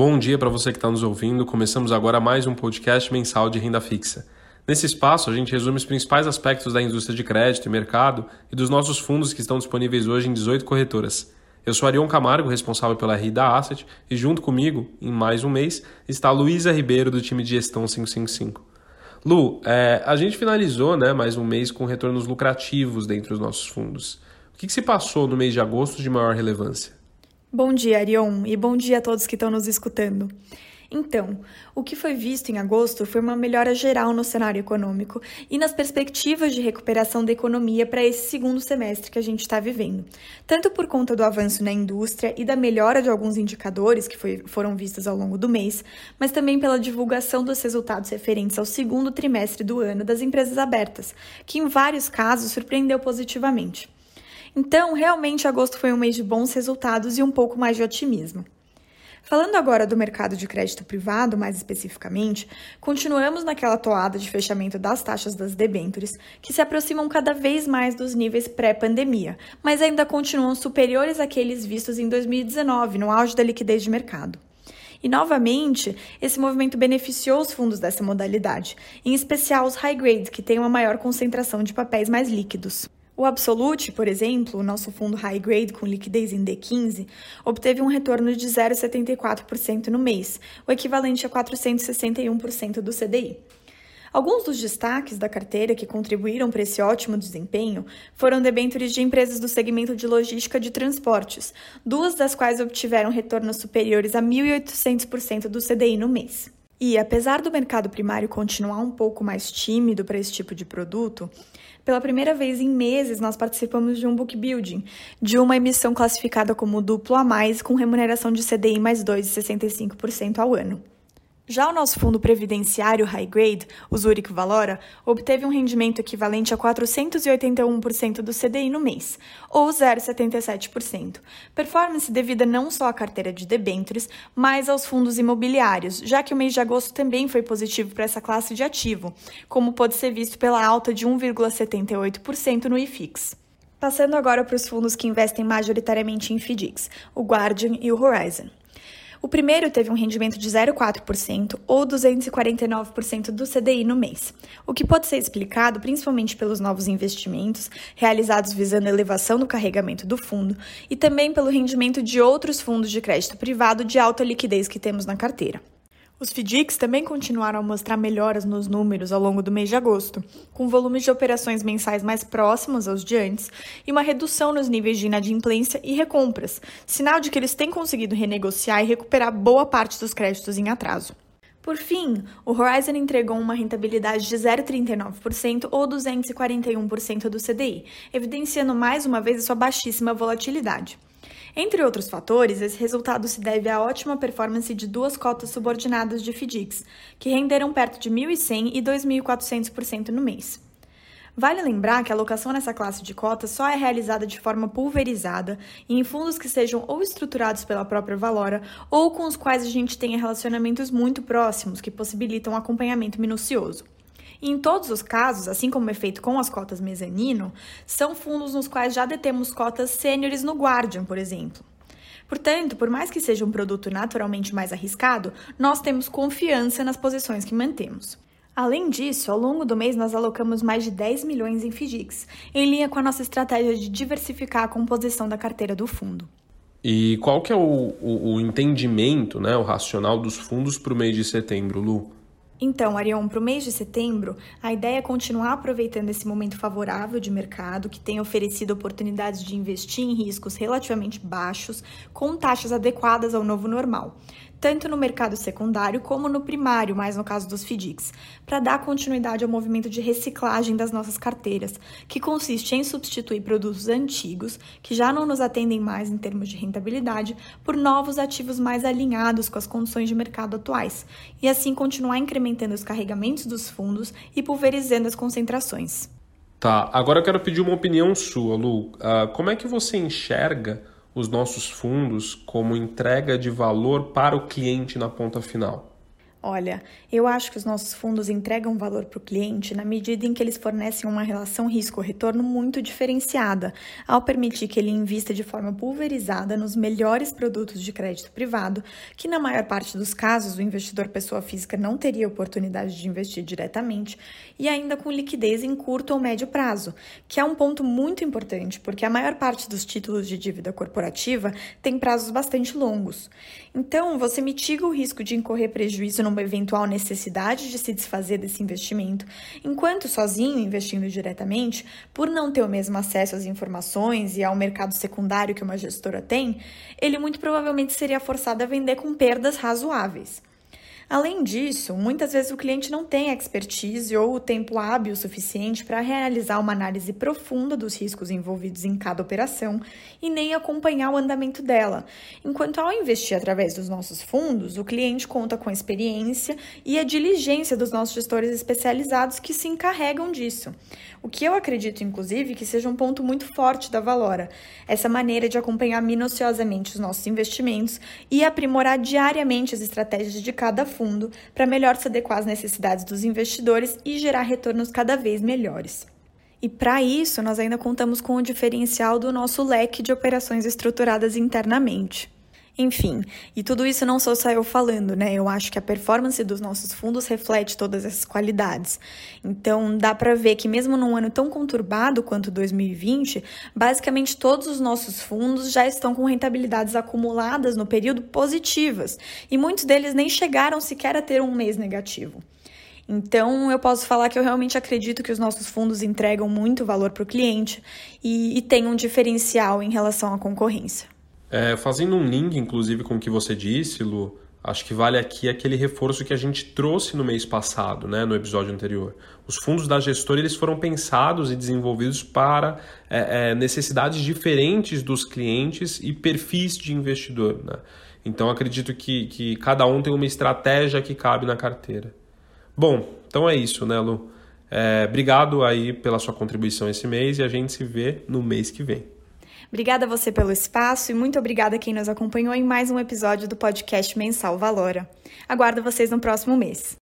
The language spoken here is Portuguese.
Bom dia para você que está nos ouvindo. Começamos agora mais um podcast mensal de renda fixa. Nesse espaço, a gente resume os principais aspectos da indústria de crédito e mercado e dos nossos fundos que estão disponíveis hoje em 18 corretoras. Eu sou Arion Camargo, responsável pela RI da Asset, e junto comigo, em mais um mês, está Luísa Ribeiro, do time de gestão 555. Lu, é, a gente finalizou né, mais um mês com retornos lucrativos dentre os nossos fundos. O que, que se passou no mês de agosto de maior relevância? Bom dia, Arion, e bom dia a todos que estão nos escutando. Então, o que foi visto em agosto foi uma melhora geral no cenário econômico e nas perspectivas de recuperação da economia para esse segundo semestre que a gente está vivendo. Tanto por conta do avanço na indústria e da melhora de alguns indicadores que foi, foram vistos ao longo do mês, mas também pela divulgação dos resultados referentes ao segundo trimestre do ano das empresas abertas, que em vários casos surpreendeu positivamente. Então, realmente, agosto foi um mês de bons resultados e um pouco mais de otimismo. Falando agora do mercado de crédito privado, mais especificamente, continuamos naquela toada de fechamento das taxas das debêntures, que se aproximam cada vez mais dos níveis pré-pandemia, mas ainda continuam superiores àqueles vistos em 2019, no auge da liquidez de mercado. E, novamente, esse movimento beneficiou os fundos dessa modalidade, em especial os high grade, que têm uma maior concentração de papéis mais líquidos. O Absolute, por exemplo, o nosso fundo high grade com liquidez em D15, obteve um retorno de 0,74% no mês, o equivalente a 461% do CDI. Alguns dos destaques da carteira que contribuíram para esse ótimo desempenho foram debêntures de empresas do segmento de logística de transportes, duas das quais obtiveram retornos superiores a 1.800% do CDI no mês. E, apesar do mercado primário continuar um pouco mais tímido para esse tipo de produto, pela primeira vez em meses nós participamos de um book building, de uma emissão classificada como duplo a mais, com remuneração de CDI mais 2,65% ao ano. Já o nosso fundo previdenciário high grade, o Zurich Valora, obteve um rendimento equivalente a 481% do CDI no mês, ou 0,77%. Performance devida não só à carteira de debêntures, mas aos fundos imobiliários, já que o mês de agosto também foi positivo para essa classe de ativo, como pode ser visto pela alta de 1,78% no IFIX. Passando agora para os fundos que investem majoritariamente em FDICs, o Guardian e o Horizon. O primeiro teve um rendimento de 0,4% ou 249% do CDI no mês, o que pode ser explicado principalmente pelos novos investimentos realizados visando a elevação do carregamento do fundo e também pelo rendimento de outros fundos de crédito privado de alta liquidez que temos na carteira. Os FDICs também continuaram a mostrar melhoras nos números ao longo do mês de agosto, com volumes de operações mensais mais próximos aos de antes e uma redução nos níveis de inadimplência e recompras, sinal de que eles têm conseguido renegociar e recuperar boa parte dos créditos em atraso. Por fim, o Horizon entregou uma rentabilidade de 0,39% ou 241% do CDI, evidenciando mais uma vez a sua baixíssima volatilidade. Entre outros fatores, esse resultado se deve à ótima performance de duas cotas subordinadas de FDICs, que renderam perto de 1.100% e 2.400% no mês. Vale lembrar que a alocação nessa classe de cotas só é realizada de forma pulverizada e em fundos que sejam ou estruturados pela própria Valora ou com os quais a gente tenha relacionamentos muito próximos que possibilitam acompanhamento minucioso. Em todos os casos, assim como é feito com as cotas mezanino, são fundos nos quais já detemos cotas sêniores no Guardian, por exemplo. Portanto, por mais que seja um produto naturalmente mais arriscado, nós temos confiança nas posições que mantemos. Além disso, ao longo do mês nós alocamos mais de 10 milhões em FDICs, em linha com a nossa estratégia de diversificar a composição da carteira do fundo. E qual que é o, o, o entendimento, né, o racional dos fundos para o mês de setembro, Lu? Então, Arion, para o mês de setembro, a ideia é continuar aproveitando esse momento favorável de mercado que tem oferecido oportunidades de investir em riscos relativamente baixos, com taxas adequadas ao novo normal tanto no mercado secundário como no primário, mais no caso dos FDICs, para dar continuidade ao movimento de reciclagem das nossas carteiras, que consiste em substituir produtos antigos, que já não nos atendem mais em termos de rentabilidade, por novos ativos mais alinhados com as condições de mercado atuais, e assim continuar incrementando os carregamentos dos fundos e pulverizando as concentrações. Tá, agora eu quero pedir uma opinião sua, Lu. Uh, como é que você enxerga os nossos fundos como entrega de valor para o cliente na ponta final? Olha, eu acho que os nossos fundos entregam valor para o cliente na medida em que eles fornecem uma relação risco-retorno muito diferenciada, ao permitir que ele invista de forma pulverizada nos melhores produtos de crédito privado, que na maior parte dos casos o investidor pessoa física não teria oportunidade de investir diretamente, e ainda com liquidez em curto ou médio prazo, que é um ponto muito importante, porque a maior parte dos títulos de dívida corporativa tem prazos bastante longos. Então, você mitiga o risco de incorrer prejuízo numa eventual necessidade de se desfazer desse investimento, enquanto sozinho investindo diretamente, por não ter o mesmo acesso às informações e ao mercado secundário que uma gestora tem, ele muito provavelmente seria forçado a vender com perdas razoáveis. Além disso, muitas vezes o cliente não tem expertise ou o tempo hábil suficiente para realizar uma análise profunda dos riscos envolvidos em cada operação e nem acompanhar o andamento dela. Enquanto ao investir através dos nossos fundos, o cliente conta com a experiência e a diligência dos nossos gestores especializados que se encarregam disso. O que eu acredito, inclusive, que seja um ponto muito forte da Valora, essa maneira de acompanhar minuciosamente os nossos investimentos e aprimorar diariamente as estratégias de cada fundo fundo para melhor se adequar às necessidades dos investidores e gerar retornos cada vez melhores. E para isso, nós ainda contamos com o diferencial do nosso leque de operações estruturadas internamente. Enfim, e tudo isso não sou só eu falando, né? Eu acho que a performance dos nossos fundos reflete todas essas qualidades. Então, dá para ver que mesmo num ano tão conturbado quanto 2020, basicamente todos os nossos fundos já estão com rentabilidades acumuladas no período positivas, e muitos deles nem chegaram sequer a ter um mês negativo. Então, eu posso falar que eu realmente acredito que os nossos fundos entregam muito valor para o cliente e, e têm um diferencial em relação à concorrência. É, fazendo um link, inclusive, com o que você disse, Lu, acho que vale aqui aquele reforço que a gente trouxe no mês passado, né, no episódio anterior. Os fundos da gestora eles foram pensados e desenvolvidos para é, é, necessidades diferentes dos clientes e perfis de investidor. Né? Então, acredito que, que cada um tem uma estratégia que cabe na carteira. Bom, então é isso, né, Lu? É, obrigado aí pela sua contribuição esse mês e a gente se vê no mês que vem. Obrigada a você pelo espaço e muito obrigada a quem nos acompanhou em mais um episódio do podcast mensal Valora. Aguardo vocês no próximo mês.